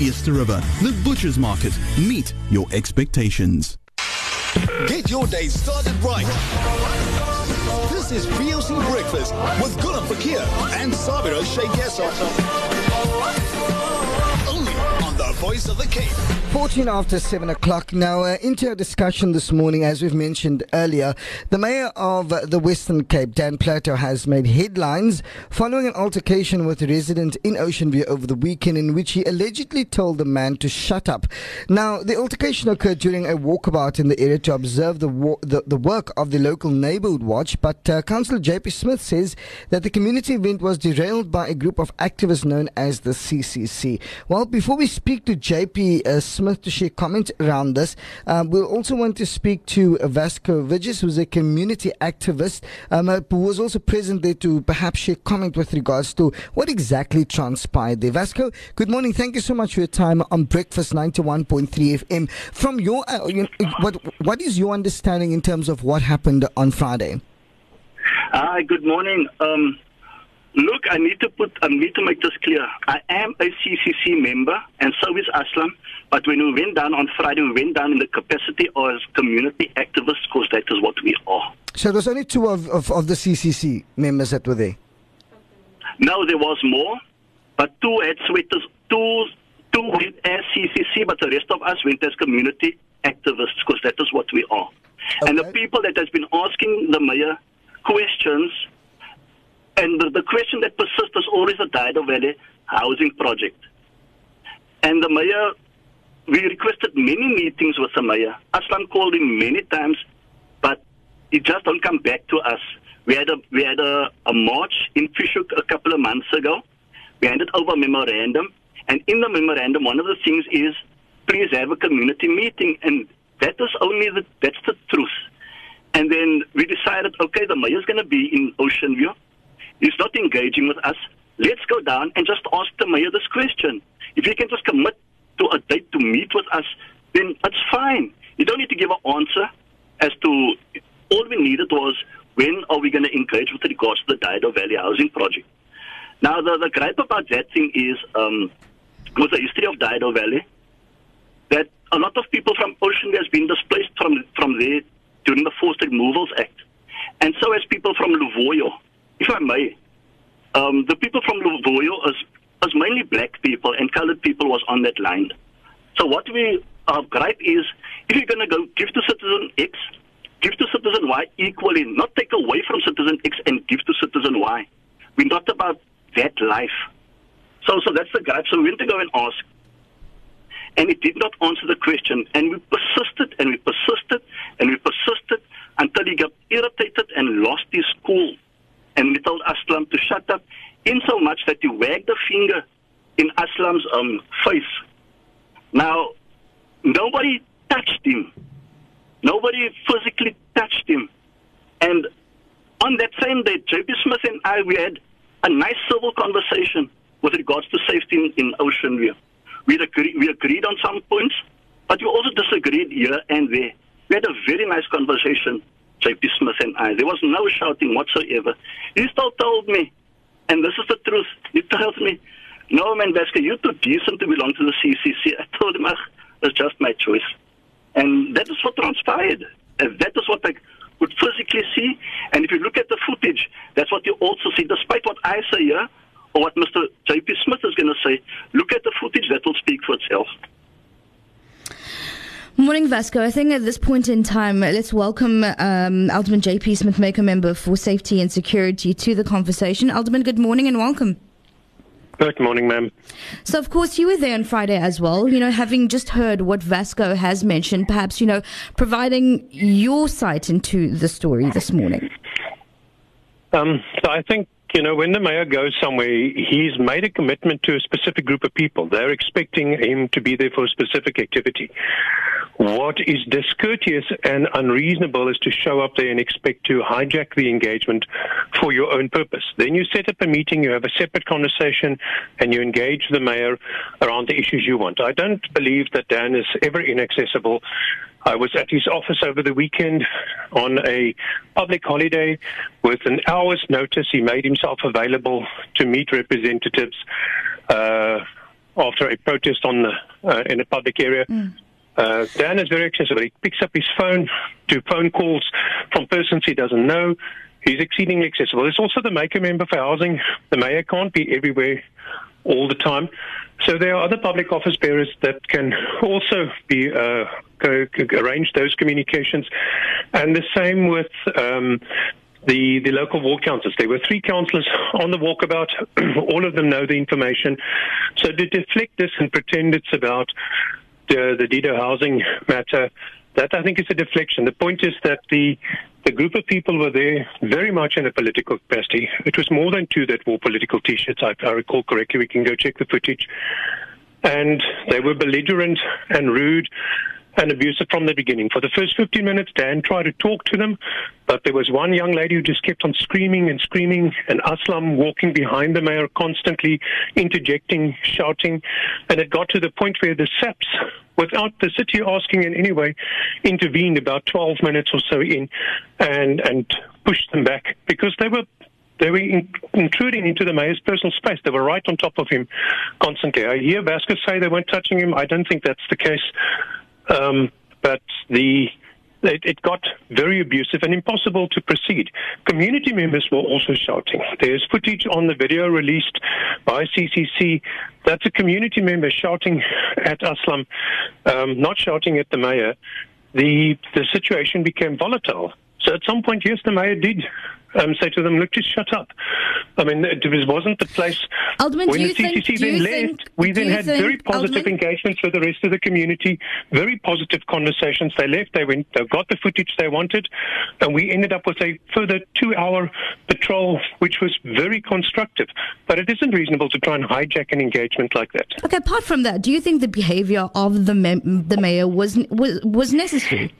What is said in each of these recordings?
Easter River, the Butcher's Market. Meet your expectations. Get your day started right. This is VOC Breakfast with Gulam Fakir and Sabira Sheikh Voice of the Cape. 14 after 7 o'clock. Now, uh, into our discussion this morning, as we've mentioned earlier, the mayor of uh, the Western Cape, Dan Plato, has made headlines following an altercation with a resident in Ocean View over the weekend in which he allegedly told the man to shut up. Now, the altercation occurred during a walkabout in the area to observe the, wa- the, the, work of the local neighborhood watch, but uh, Councillor JP Smith says that the community event was derailed by a group of activists known as the CCC. Well, before we speak to JP uh, Smith to share comments around this. Um, we'll also want to speak to Vasco Vigis, who's a community activist, um, uh, who was also present there to perhaps share comment with regards to what exactly transpired there. Vasco, good morning. Thank you so much for your time on Breakfast 91.3 FM. From your, uh, you know, what, what is your understanding in terms of what happened on Friday? Hi, good morning. Um, Look, I need to put, I need to make this clear. I am a CCC member, and so is Aslam. But when we went down on Friday, we went down in the capacity as community activists, because that is what we are. So there's only two of, of, of the CCC members that were there. No, there was more, but two had sweaters, two two went as CCC, but the rest of us went as community activists, because that is what we are. Okay. And the people that has been asking the mayor questions and the, the question that persists is always the Dido Valley housing project. And the mayor, we requested many meetings with the mayor. Aslam called him many times, but he just don't come back to us. We had a we had a, a march in Fish Hoek a couple of months ago. We handed over a memorandum, and in the memorandum, one of the things is please have a community meeting, and that is only the that's the truth. And then we decided, okay, the mayor's going to be in Ocean View. He's not engaging with us. Let's go down and just ask the mayor this question. If he can just commit to a date to meet with us, then it's fine. You don't need to give an answer as to all we needed was when are we going to engage with regards to the Dido Valley housing project. Now, the, the gripe about that thing is um, with the history of Dido Valley, that a lot of people from Ocean has been displaced from, from there during the Forced Removals Act. And so has people from Luvoyo if I may, um, the people from Luvoyo is, is mainly black people and colored people was on that line. So what we our gripe is, if you're going to go give to citizen X, give to citizen Y equally, not take away from citizen X and give to citizen Y. We're not about that life. So, so that's the gripe. So we went to go and ask, and it did not answer the question. And we persisted and we persisted and we persisted until he got irritated and lost his cool and we told Aslam to shut up, in so much that he wagged the finger in Aslam's um, face. Now, nobody touched him. Nobody physically touched him. And on that same day, J.P. Smith and I, we had a nice civil conversation with regards to safety in, in Ocean View. We, agree, we agreed on some points, but we also disagreed here and there. We had a very nice conversation J.P. Smith and I. There was no shouting whatsoever. He still told me, and this is the truth, he told me, no, man, Vasco, you're too decent to belong to the CCC. I told him, it's just my choice. And that is what transpired. And that is what I could physically see. And if you look at the footage, that's what you also see. Despite what I say here, or what Mr. J.P. Smith is going to say, look at the footage, that will speak for itself. Morning, Vasco. I think at this point in time, let's welcome um, Alderman JP Smith, Mayco member for Safety and Security, to the conversation. Alderman, good morning and welcome. Good morning, ma'am. So, of course, you were there on Friday as well. You know, having just heard what Vasco has mentioned, perhaps, you know, providing your sight into the story this morning. Um, so, I think you know, when the mayor goes somewhere, he's made a commitment to a specific group of people. They're expecting him to be there for a specific activity. What is discourteous and unreasonable is to show up there and expect to hijack the engagement for your own purpose. Then you set up a meeting, you have a separate conversation, and you engage the mayor around the issues you want. I don't believe that Dan is ever inaccessible. I was at his office over the weekend on a public holiday. With an hour's notice, he made himself available to meet representatives. Uh, after a protest on the, uh, in a public area. Uh, Dan is very accessible. He picks up his phone to phone calls from persons he doesn't know. He's exceedingly accessible. There's also the Mayco member for housing. The mayor can't be everywhere all the time. So there are other public office bearers that can also be uh, co- arrange those communications, and the same with um, the the local ward councillors. There were three councillors on the walkabout. All of them know the information. So to deflect this and pretend it's about the the Dido housing matter, that I think is a deflection. The point is that the the group of people were there very much in a political capacity. It was more than two that wore political T-shirts. I, I recall correctly. We can go check the footage. And they were belligerent and rude and abusive from the beginning. For the first 15 minutes, Dan tried to talk to them, but there was one young lady who just kept on screaming and screaming, and Aslam walking behind the mayor, constantly interjecting, shouting, and it got to the point where the SAPs, without the city asking in any way, intervened about 12 minutes or so in and, and pushed them back because they were they were in, intruding into the mayor's personal space. They were right on top of him constantly. I hear Vasquez say they weren't touching him. I don't think that's the case. Um, but the it, it got very abusive and impossible to proceed. Community members were also shouting. There's footage on the video released by CCC. That's a community member shouting at Aslam, um, not shouting at the mayor. The the situation became volatile. So at some point, yes, the mayor did um, say to them, "Look, just shut up." I mean, it was- wasn't the place. Alderman, when the think- CCC do you then think- left, we then had very positive Alderman? engagements with the rest of the community, very positive conversations. They left, they went, they got the footage they wanted, and we ended up with a further two-hour patrol, which was very constructive. But it isn't reasonable to try and hijack an engagement like that. Okay, apart from that, do you think the behavior of the mem- the mayor was was was necessary?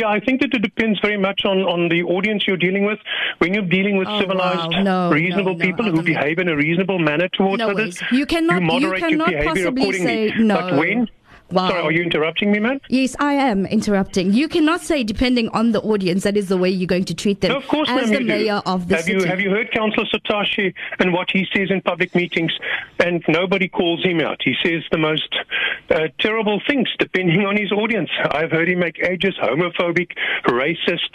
Yeah, I think that it depends very much on, on the audience you're dealing with. When you're dealing with Oh, civilized, wow. No, reasonable no, no, people who Alderman. behave in a reasonable manner towards No others. You cannot- you moderate your cannot behavior possibly accordingly. say no. But when? Wow. Sorry, are you interrupting me, man? Yes, I am interrupting. You cannot say, depending on the audience, that is the way you're going to treat them No, of course, as ma'am, the you mayor do. of the have city. You, have you heard Councillor Satashi and what he says in public meetings? And nobody calls him out. He says the most uh, terrible things depending on his audience. I've heard him make ageist, homophobic, racist,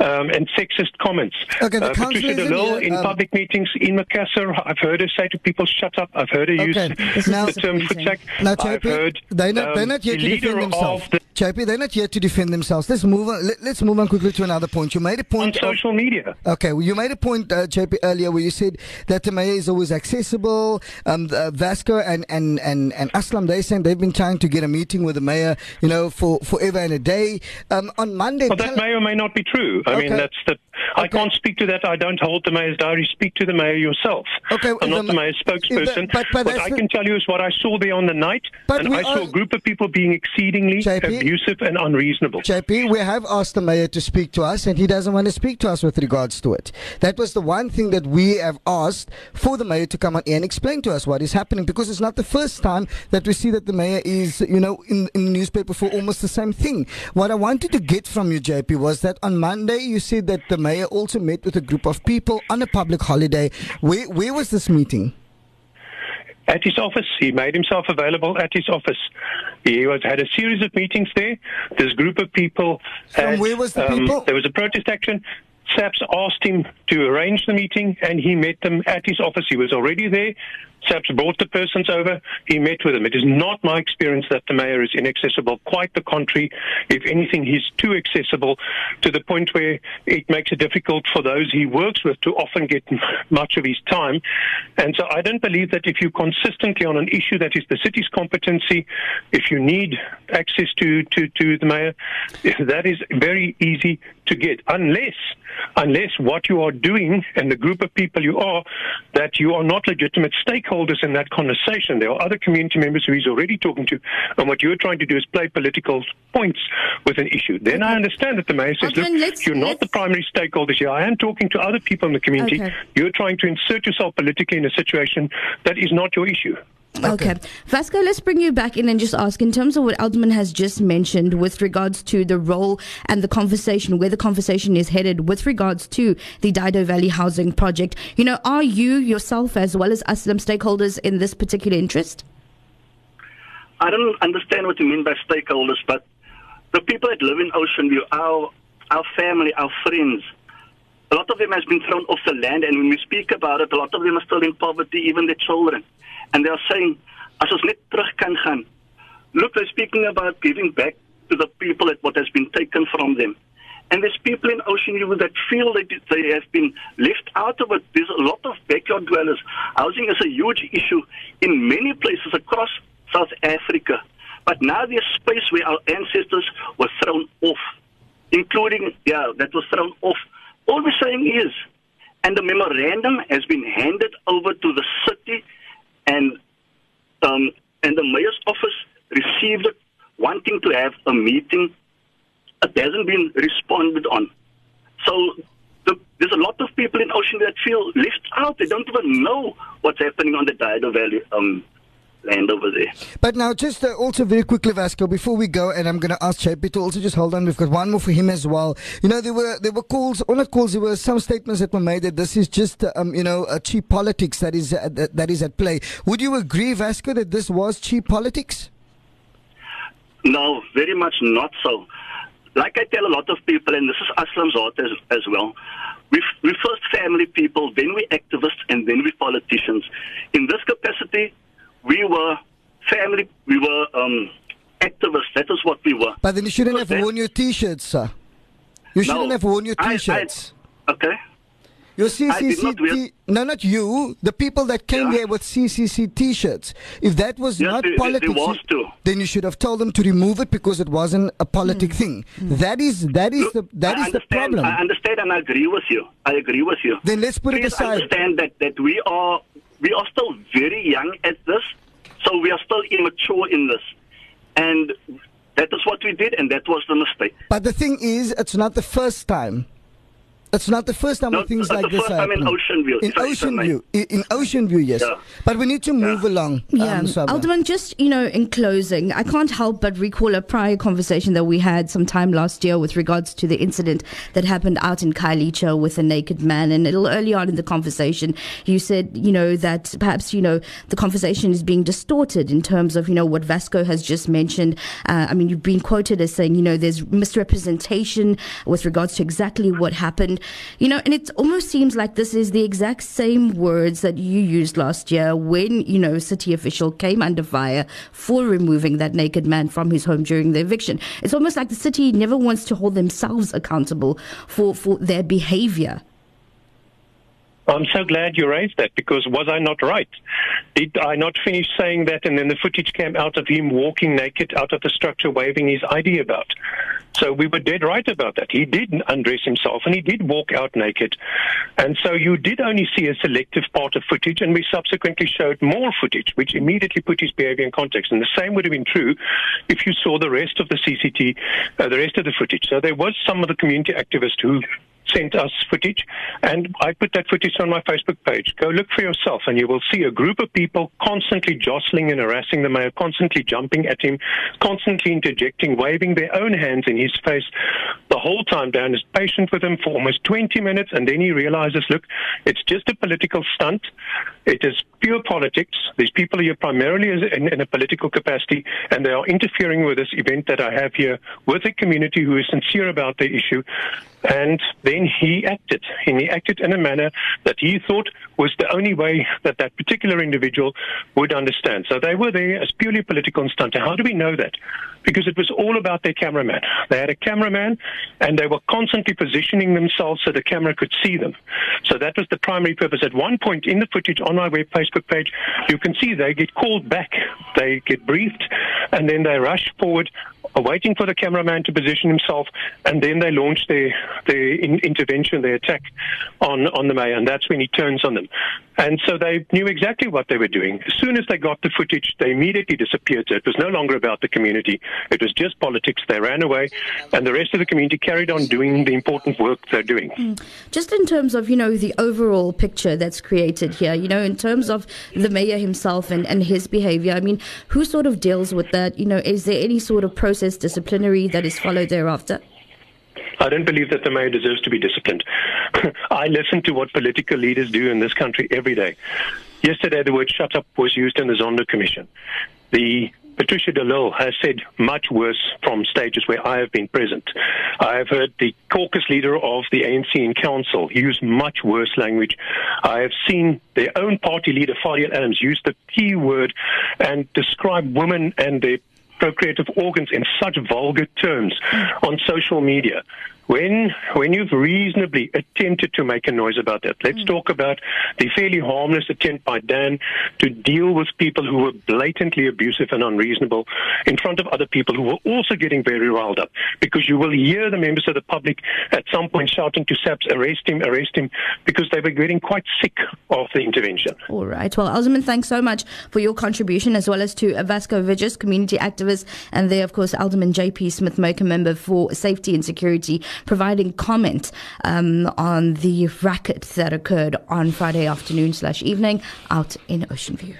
um, and sexist comments. Okay, the uh, councillor Patricia isn't DeLille here, in um, public meetings in Macassar, I've heard her say to people, shut up. I've heard her use Okay, This is now- the term disappointing. futsack. Now, I've heard they're they're um, not here to defend themselves. of the JP, they're not here to defend themselves. Let's move on. Let, us move on quickly to another point. You made a on point. of- social media. Okay, well, you made a point, uh, JP, earlier where you said that the mayor is always accessible. Um, uh, Vasco and, and, and, and Aslam, they saying they've been trying to get a meeting with the mayor, you know, for forever and a day. Um, on Monday, Well, that may or may not be true. I mean, that's the. I Okay. can't speak to that. I don't hold the mayor's diary. Speak to the mayor yourself. Okay, I'm not the the, mayor's spokesperson. but- but what that's I can tell you is what I saw there on the night, But and I saw are- a group of people being exceedingly JP? abusive and unreasonable. JP, we have asked the mayor to speak to us, and he doesn't want to speak to us with regards to it. That was the one thing that we have asked for the mayor to come on and explain to us what is happening, because it's not the first time that we see that the mayor is, you know, in, in the newspaper for almost the same thing. What I wanted to get from you, JP, was that on Monday you said that the mayor also met with a group of people on a public holiday. Where, where was this meeting? At his office. He made himself available at his office. He was had a series of meetings there. This group of people. Had, where was the um, people? There was a protest action. SAPS asked him to arrange the meeting, and he met them at his office. He was already there. SAPS brought the persons over. He met with them. It is not my experience that the mayor is inaccessible. Quite the contrary. If anything, he's too accessible to the point where it makes it difficult for those he works with to often get much of his time. And so I don't believe that if you consistently on an issue that is the city's competency, if you need access to, to, to the mayor, that is very easy to get. Unless, unless what you are doing and the group of people you are, that you are not legitimate stakeholders in that conversation. There are other community members who he's already talking to, and what you're trying to do is play political points with an issue. Then I understand that the mayor says, Alderman, look, you're not the primary stakeholders here. I am talking to other people in the community. Okay. You're trying to insert yourself politically in a situation that is not your issue. Okay. Vasco, let's bring you back in and just ask in terms of what Alderman has just mentioned with regards to the role and the conversation, where the conversation is headed with regards to the Dido Valley housing project. You know, are you yourself as well as us, some stakeholders in this particular interest? I don't understand what you mean by stakeholders, but the people that live in Ocean View, our our family, our friends, a lot of them has been thrown off the land, and when we speak about it, a lot of them are still in poverty, even the children. And they are saying, as ons net terug kan gaan. Look, they're speaking about giving back to the people at what has been taken from them. And there's people in Ocean View that feel that they have been left out of it. There's a lot of backyard dwellers. Housing is a huge issue in many places across South Africa. But now there's space where our ancestors were thrown off, including, yeah, that was thrown off. All we're saying is, and the memorandum has been handed over to the city and um, and the mayor's office received it, wanting to have a meeting. It hasn't been responded on. So the, there's a lot of people in Ocean that feel left out. They don't even know what's happening on the Dido Valley um, land over there. But now, just uh, also very quickly, Vasco, before we go, and I'm going to ask JP to also just hold on. We've got one more for him as well. You know, there were there were calls, or not calls. There were some statements that were made that this is just, um, you know, a cheap politics that is uh, that, that is at play. Would you agree, Vasco, that this was cheap politics? No, very much not so. Like I tell a lot of people, and this is Aslam's art as, as well. We we first family people, then we activists, and then we politicians. In this capacity, we were family, we were um, activists. That is what we were. But then you shouldn't Because have worn your T-shirts, sir. You shouldn't No, have worn your T-shirts. okay. Your I did not CCC, wear- T- no, not you. The people that came Yeah. here with CCC T-shirts. If that was Yes, not there- there- politics, there was you- then you should have told them to remove it because it wasn't a politic thing. That is that is Look, the that I is the problem. I understand and I agree with you. I agree with you. Then let's put it Please aside. understand that, that we are we are still very young at this, so we are still immature in this, and that is what we did, and that was the mistake. But the thing is, it's not the first time. It's not the first time No, things like the this first are time in. Ocean View, In if I- if I Ocean. View, in, in Ocean View, yes. Yeah. But we need to move Yeah. along. Yeah, um, Alderman, just you know, in closing, I can't help but recall a prior conversation that we had sometime last year with regards to the incident that happened out in Khayelitsha with a naked man. And a little early on in the conversation, you said, you know, that perhaps you know the conversation is being distorted in terms of you know what Vasco has just mentioned. Uh, I mean, you've been quoted as saying, you know, there's misrepresentation with regards to exactly what happened. You know, and it almost seems like this is the exact same words that you used last year when, you know, a city official came under fire for removing that naked man from his home during the eviction. It's almost like the city never wants to hold themselves accountable for, for their behavior. I'm so glad you raised that because was I not right? Did I not finish saying that and then the footage came out of him walking naked out of the structure waving his ID about? So we were dead right about that. He did undress himself and he did walk out naked. And so you did only see a selective part of footage and we subsequently showed more footage which immediately put his behavior in context. And the same would have been true if you saw the rest of the CCT, uh, the rest of the footage. So there was some of the community activists who sent us footage, and I put that footage on my Facebook page. Go look for yourself, and you will see a group of people constantly jostling and harassing the mayor, constantly jumping at him, constantly interjecting, waving their own hands in his face the whole time. Dan is patient with him for almost 20 minutes, and then he realizes, look, it's just a political stunt. It is pure politics. These people are here primarily in, in a political capacity, and they are interfering with this event that I have here with a community who is sincere about the issue. And then he acted, and he acted in a manner that he thought was the only way that that particular individual would understand. So they were there as purely political stunt. How do we know that? Because it was all about their cameraman. They had a cameraman, and they were constantly positioning themselves so the camera could see them. So that was the primary purpose. At one point in the footage on my web Facebook page, you can see they get called back, they get briefed, and then they rush forward waiting for the cameraman to position himself, and then they launch their their in, intervention, their attack on on the mayor, and that's when he turns on them. And so they knew exactly what they were doing. As soon as they got the footage, they immediately disappeared. It was no longer about the community. It was just politics. They ran away, and the rest of the community carried on doing the important work they're doing. Mm. Just in terms of, you know, the overall picture that's created here, you know, in terms of the mayor himself and, and his behavior, I mean, who sort of deals with that? You know, is there any sort of process disciplinary that is followed thereafter? I don't believe that the mayor deserves to be disciplined. I listen to what political leaders do in this country every day. Yesterday, the word shut up was used in the Zondo Commission. The Patricia de Lille has said much worse from stages where I have been present. I have heard the caucus leader of the ANC in council use much worse language. I have seen their own party leader, Fadiel Adams, use the P word and describe women and their procreative organs in such vulgar terms on social media. When when you've reasonably attempted to make a noise about that, let's mm. talk about the fairly harmless attempt by Dan to deal with people who were blatantly abusive and unreasonable in front of other people who were also getting very riled up. Because you will hear the members of the public at some point shouting to SAPS, arrest him, arrest him, because they were getting quite sick of the intervention. All right. Well, Alderman, thanks so much for your contribution, as well as to Vasco Vigis, community activist, and there, of course, Alderman J.P. Smith, Mayco member for safety and security providing comment um, on the racket that occurred on Friday afternoon slash evening out in Ocean View.